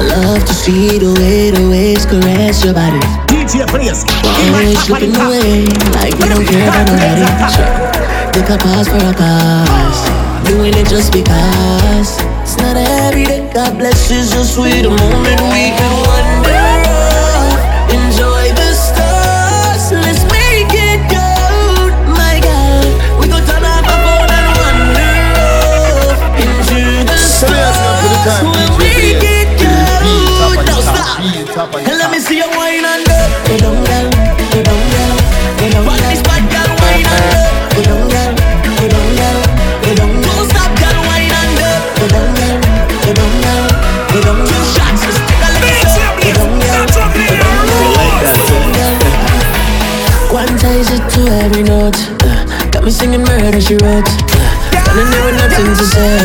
I love to see the way the waves caress your body. DJ Freeze. Always looking away like you don't care about nobody. Take a pause for a pause. Doing it just because. It's not every day. God blesses us with a moment we can wonder. every note. Uh, got me singing murder she wrote. Uh, standing there with nothing to say.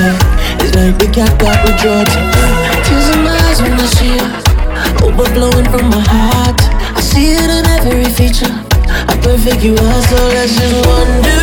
It's like we got caught with drugs. Uh, tears in my eyes when I see you. Overflowing from my heart. I see it in every feature. How perfect you are, so let's just wonder.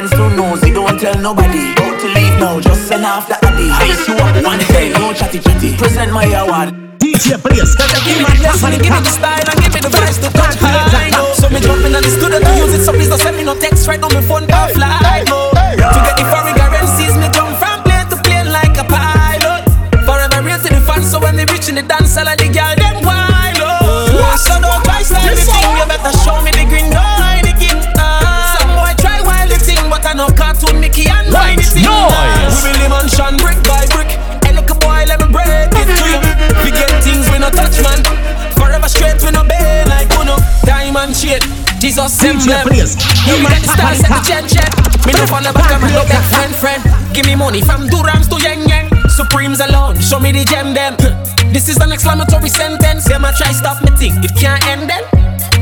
friends don't don't tell nobody. Go to leave now, just send off the addy. Ice you up one day, no chatty chatty. Present my award. DJ Blaze, cause I give my the and give me the style and give me the vibes to catch high. Oh. So me jumping on the studio to use it, so please don't send me no text right on my phone, don't fly. Oh. To get the foreign me jump from plane to plane like a pilot. Forever the fans, so when they the dance, all of the girls DJ please. You got the stars at the jet jet. Me no fun about them, no that friend friend. Give me money from Durams to Yang Yang. Supremes alone, show me the gem them. This is an exclamatory sentence. Them a try stop me think it can't end then.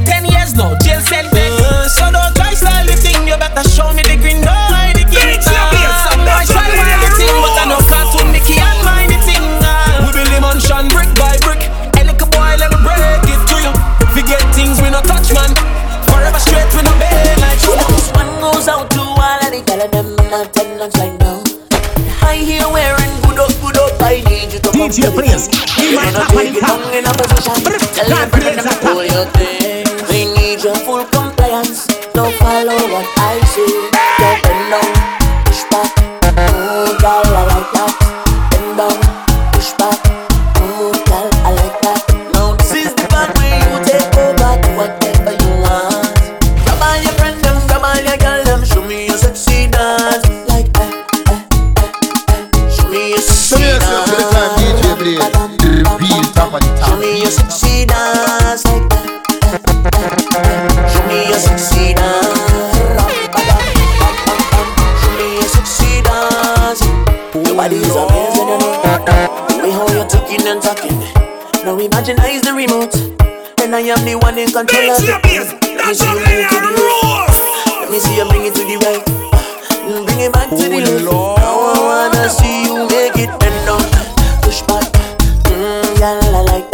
Ten years now, jail sentence. Uh, so don't try style think you better show me I'm the one in control of it. Let me see you bring it to the left. Let me see you bring it to the right. Mm, bring it back to the left. Now I wanna see you make it bend down. Push back. Mmm, yeah, I like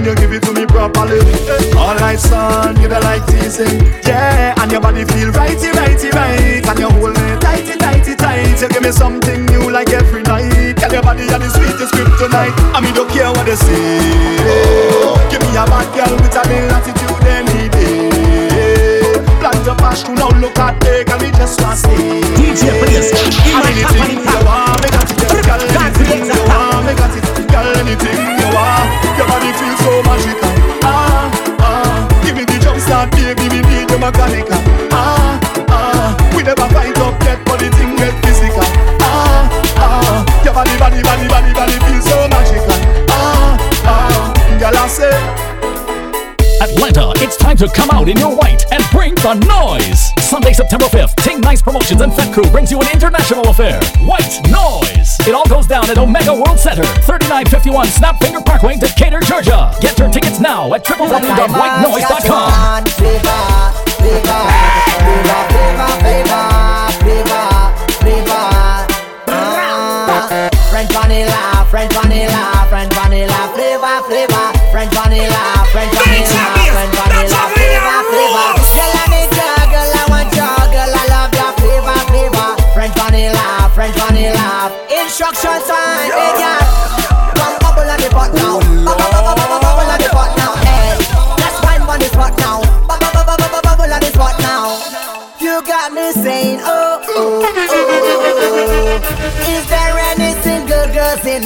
and you give it to me properly. Alright, son, give it like teasing. Yeah, and your body feel righty, righty, right. And you hold me tighty, tighty, tight. You give me something new like every night. Tell your body you're the sweetest kryptonite. I mean, don't care what they say. Give me a bad girl with a real attitude any day. Plant your passion, now look at me, can we just start see. DJ, please. I mean, anything you want, Ah, ah, we never fight up yet, but the thing get physical. Ah, ah, your body, body, body, body, body feels so magical. Ah, ah, girl, I say. Atlanta, it's time to come out in your white and bring the noise. Sunday, September 5th, Ting Nice Promotions and Fat Crew brings you an international affair. White Noise. It all goes down at Omega World Center, 3951 Snapfinger Parkway, Decatur, Georgia. Get your tickets now at www.whitenoise.com. French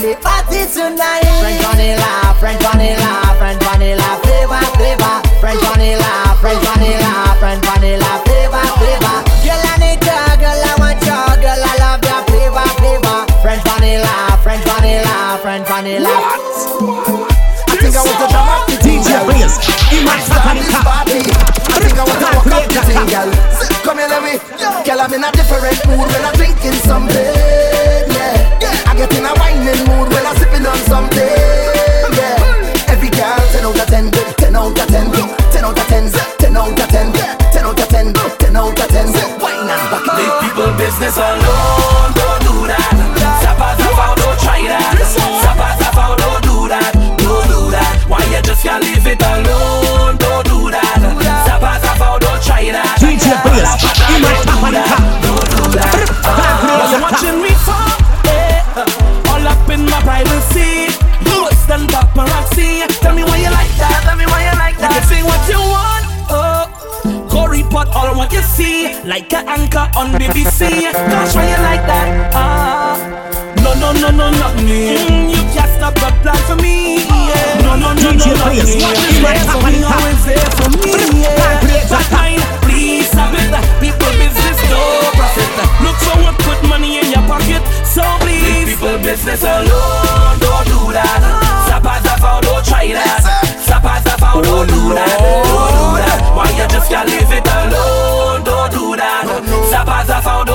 the party tonight? French vanilla, French vanilla, French vanilla, flavor, flavor. French vanilla, French vanilla, French vanilla, flavor, flavor. Girl, I need ya, girl, I want ya, girl, I love ya, flavor, flavor. French vanilla, French vanilla, French vanilla. I think I want to jam up the DJ players. In my Sapanica. I think I want to walk up the thing, girl. Come here, let me. Girl, I'm in a different mood when I'm drinking something. Yeah.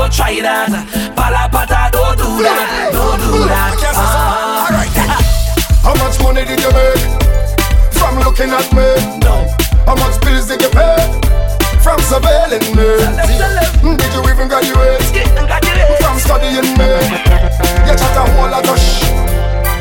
Don't try that. Palapata, don't do that, don't do that. Ah. How much money did you make from looking at me? No. How much bills did you pay from surveilling me? Did you even graduate from studying me? You chat a whole lot of shh.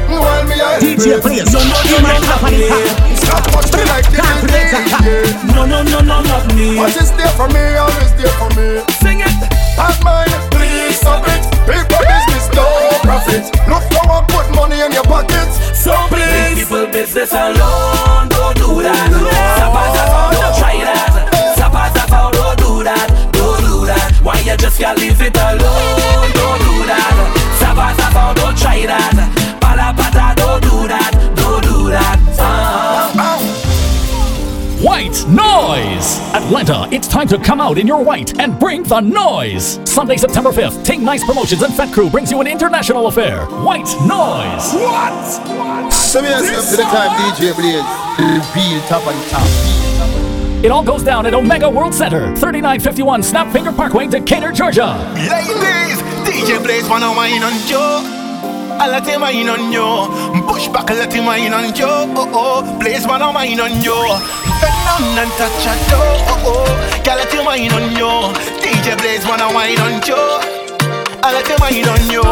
While me I DJ players. In my Sapanica. Stop much me like the Calculator. yeah. No, no, no, no, not me. What is there for me, always there for me. Sing it. Bad mind, please stop it. People business, no profit. Look how I put money in your pockets. So Leave please. people business alone, don't do that. Don't try that. Don't do that, don't do that. Why you just can't leave it alone? Don't do that. Don't try that. White Noise! Atlanta, it's time to come out in your white and bring the noise! Sunday, September 5th, Ting Nice Promotions and Fat Crew brings you an international affair. White Noise! So me ask you up to the time, DJ Blaze. Real top on top. It all goes down at Omega World Center, 3951 Snapfinger Parkway, Decatur, Georgia. Ladies, DJ Blaze wanna wine on you. I let him wine on you. Push back, let him wine on you. Oh oh, Blaze wanna wine on you. Bend down and touch a toe. Oh oh, girl let him wine on you. DJ Blaze wanna wine on you. I let him wine on you.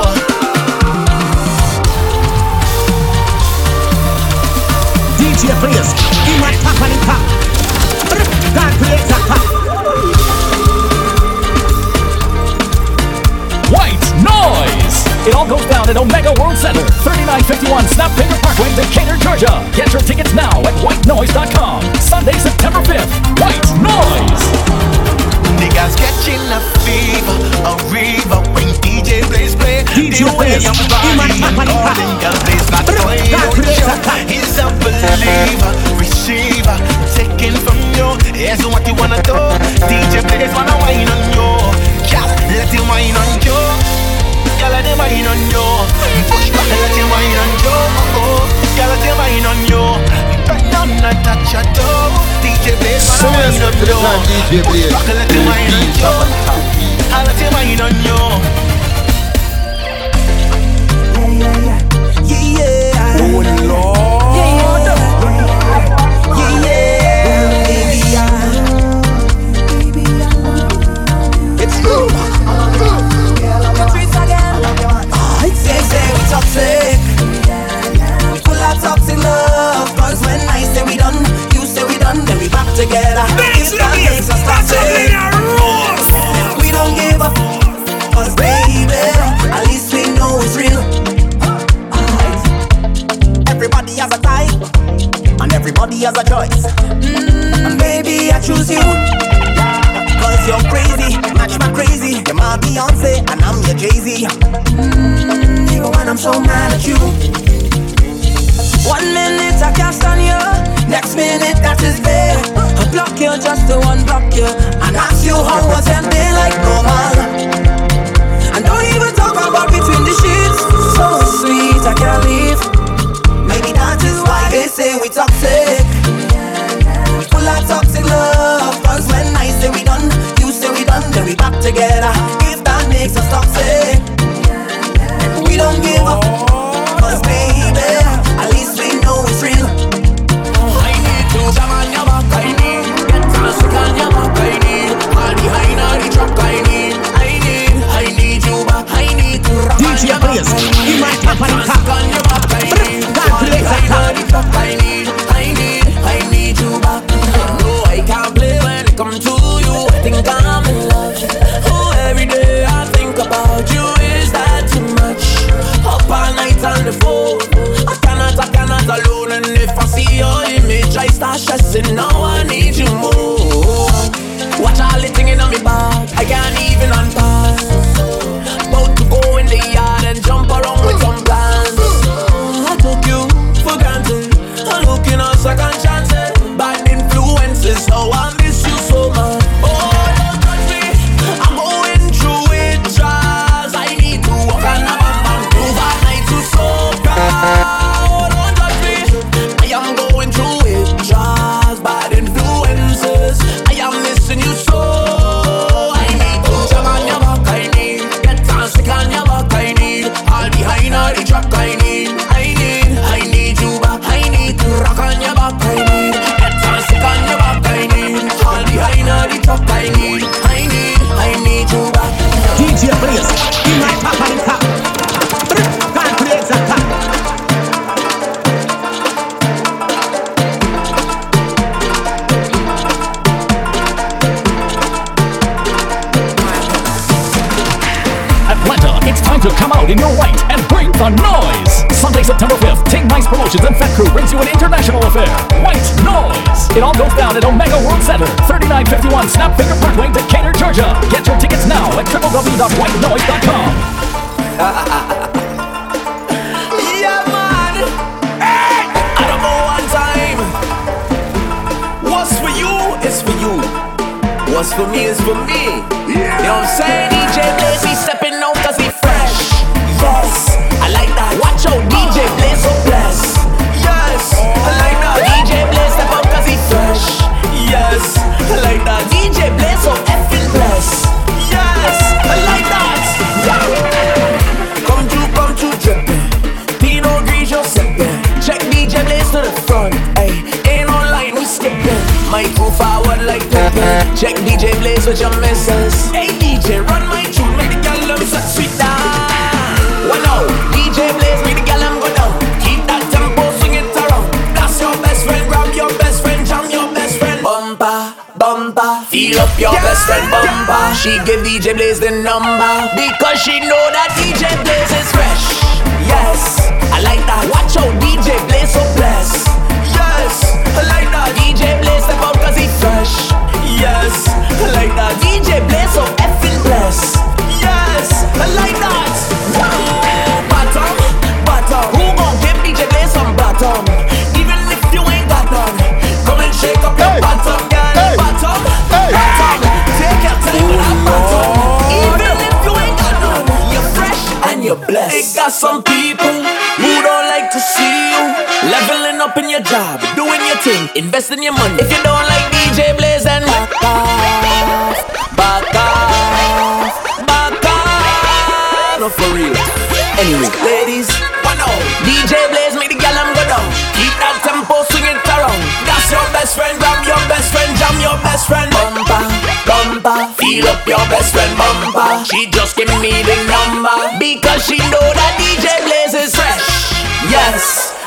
DJ players. In my Sapanica. Calculator. White It all goes down at Omega World Center, 3951 Snapfinger Parkway, Decatur, Georgia. Get your tickets now at whitenoise.com. Sunday, September 5th. White Noise! Niggas catching a fever, a river when DJ Blaze play. DJ the way Blaze, I'm Iman body and Papanica. calling, girl Blaze not going out. He's a believer, receiver, taking from you. Here's what you wanna do. DJ Blaze wanna wine on you. Push back, let him wine on you. Girl, let him wine on you. Bend down and touch your toe. DJ So yes, up to the time DJ Blaze. Back and let him wine on you. I let him wine on you. Yeah, yeah. Oh Lord. Done, then we together. If that makes us toxic. We don't give up. Cause baby, at least we know it's real. Everybody has a type, and everybody has a choice. Mm, baby, I choose you. Cause you're crazy, match my crazy. You're my Beyonce, and I'm your Jay Z. Mm, even when I'm so mad at you. One minute I can't stand you, next minute that is there. I block you just to unblock you, and ask you how was your day like normal. And don't even talk about between the sheets. So sweet, I can't leave. Maybe that is why they say we toxic. We full of toxic love. Cause when I say we done, you say we done, then we back together. If that makes us toxic, we don't give up. Your back, Blaze, I need in my company Get car. sick Nice and Fat Crew brings you an international affair. White Noise. It all goes down at Omega World Center, 3951 Snapfinger Parkway, Decatur, Georgia. To the front. Ay, ain't no line, we skippin'. Might go forward like Pippen. Check DJ Blaze with your missus. Hey DJ, run my tune, make the gal love such sweet down. Well now, DJ Blaze, make the gal them go down. Keep that tempo, swing it around. That's your best friend, grab your best friend, jam your best friend. Bumper, bumper, feel up your best friend bumper. She give DJ Blaze the number because she know that DJ Blaze is fresh. I like that. Watch out, DJ Blaze so blessed. Yes, I like that. DJ Blaze step he fresh. Yes, I like that. DJ so thing. Invest in your money. If you don't like DJ Blaze and back off, back off, back off. Not for real. Anyway, ladies, one out. DJ Blaze make the gal go down. Keep that tempo, swing it around. That's your best friend, grab your best friend, jam your best friend. Bumper, bumper, feel up your best friend bumper. She just give me the number because she know that DJ Blaze.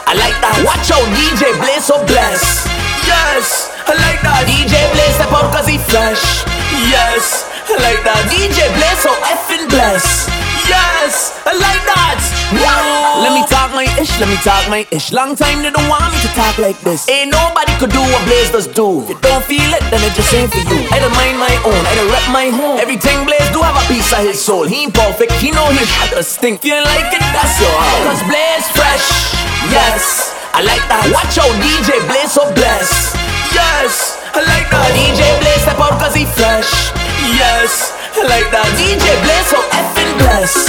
I like that. Watch out, DJ Blaze so bless. Yes, I like that. DJ Blaze step out cause he flash. Yes, I like that. DJ Blaze so effing bless. Yes, I like that. Wow. Let me talk my ish, let me talk my ish. Long time they don't want me to talk like this. Ain't nobody could do what Blaze does do. If you don't feel it, then it just ain't for you. I don't mind my own, I don't rep my home. Everything Blaze do have a piece of his soul. He ain't perfect, he know his shit does stink. Feeling like it, that's your own. Cause Blaze fresh. Yes, I like that. Watch out, DJ Blaze so bless. Yes, I like that. DJ Blaze step out cause he fresh. Yes, I like that. DJ Blaze so effing bless.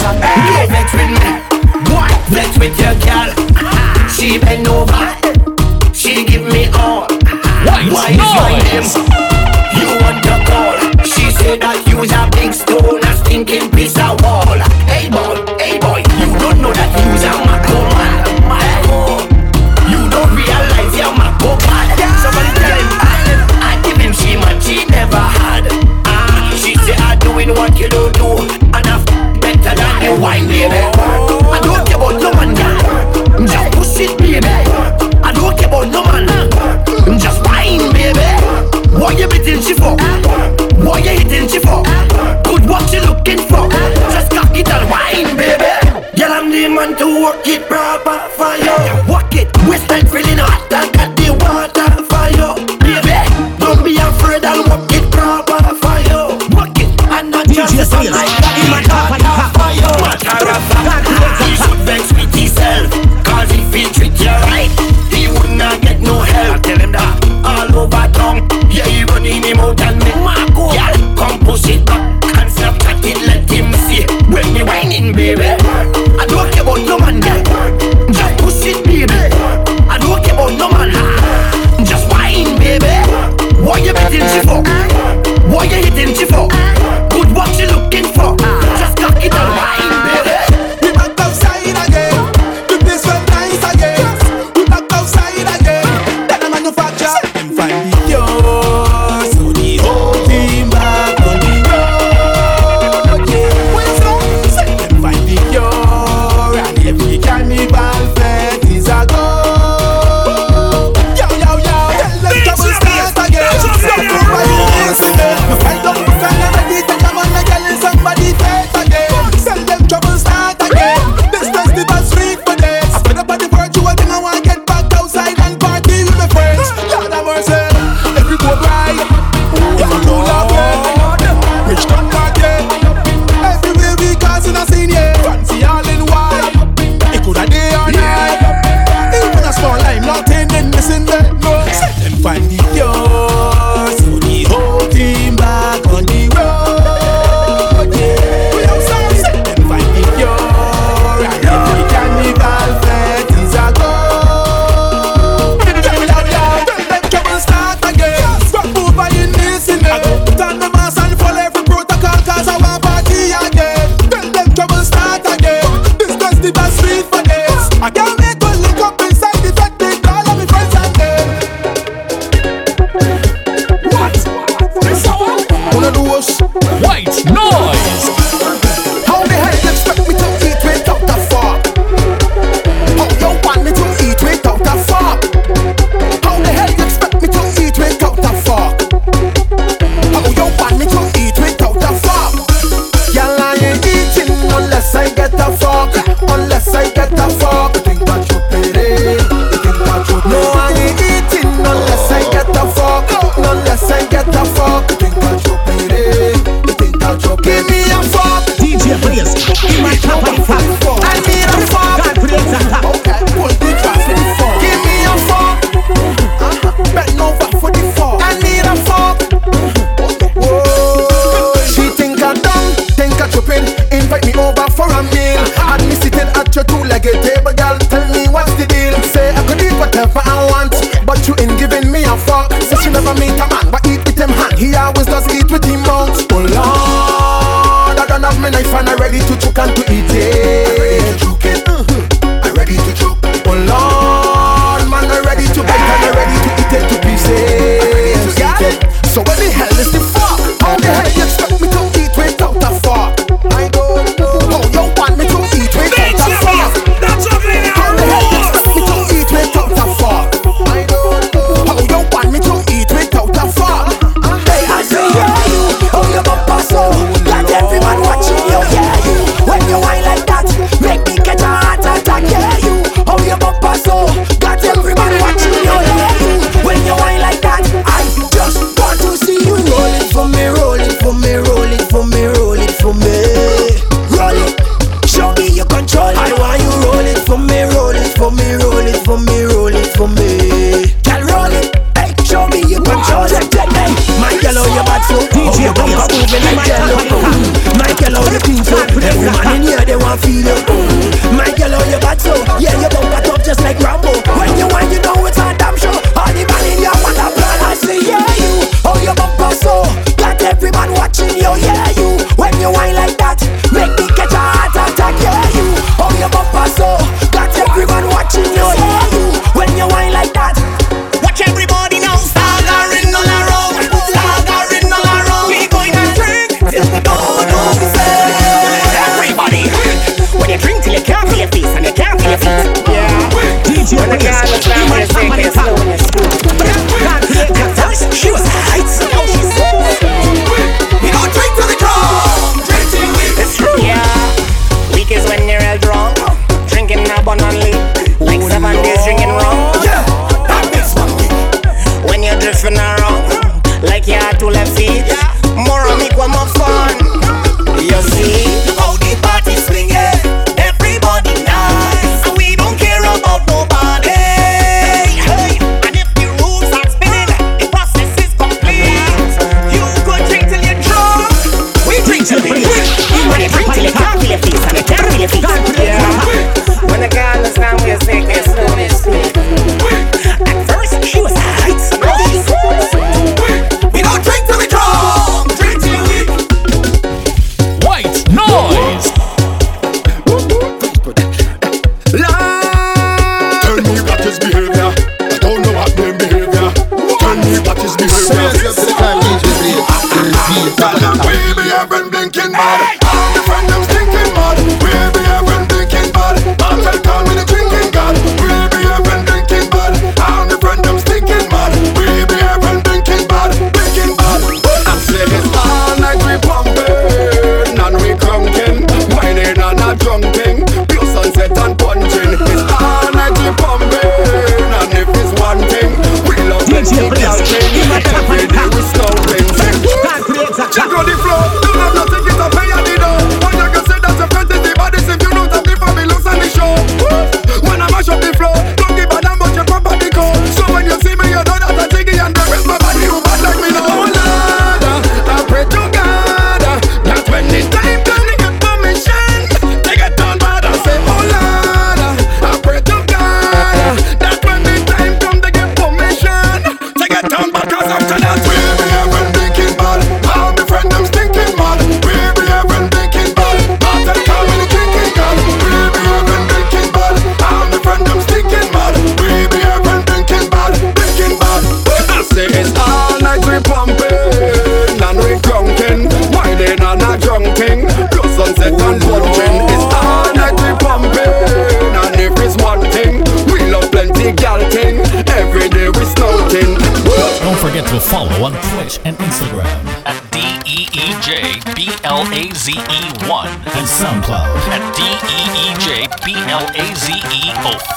girls and hey! flex with me. What? Flex with your girl. She bend over. She give me all. Why is my name? You want the call? She said that you's a big stone, a stinking piece of wall.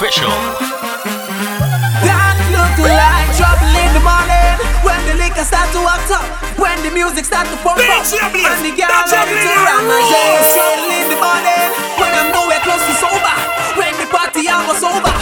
official. That look like trouble in the morning when the liquor start to act up, when the music start to pump up, and the girl ready to rumble. Trouble in the morning when I'm nowhere close to sober, when the party almost over.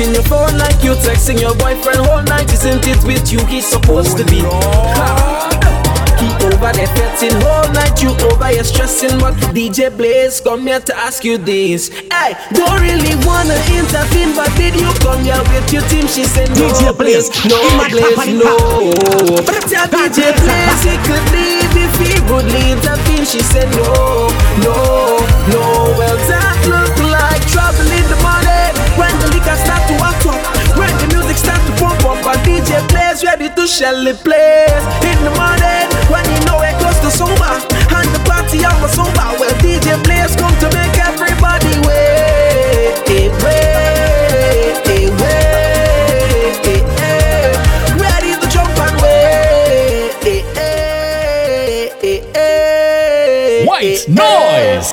checking your phone like you texting your boyfriend all night. Isn't it with you he's supposed to be? He over there fetting all night. You over here stressing, but DJ Blaze come here to ask you this. Hey, don't really wanna intervene, but did you come here with your team? She said no, DJ Blaze, no Blaze, no. But tell DJ Blaze he could leave if he would leave the intervene. She said no, no, no. Well, that look like trouble can start to act up. When the music starts to pump up, and DJ Blaze ready to shell the place. In the morning, when you know it goes to sober, and the party hour sober, well DJ Blaze come to make everybody wait, wait, wait. wait noise.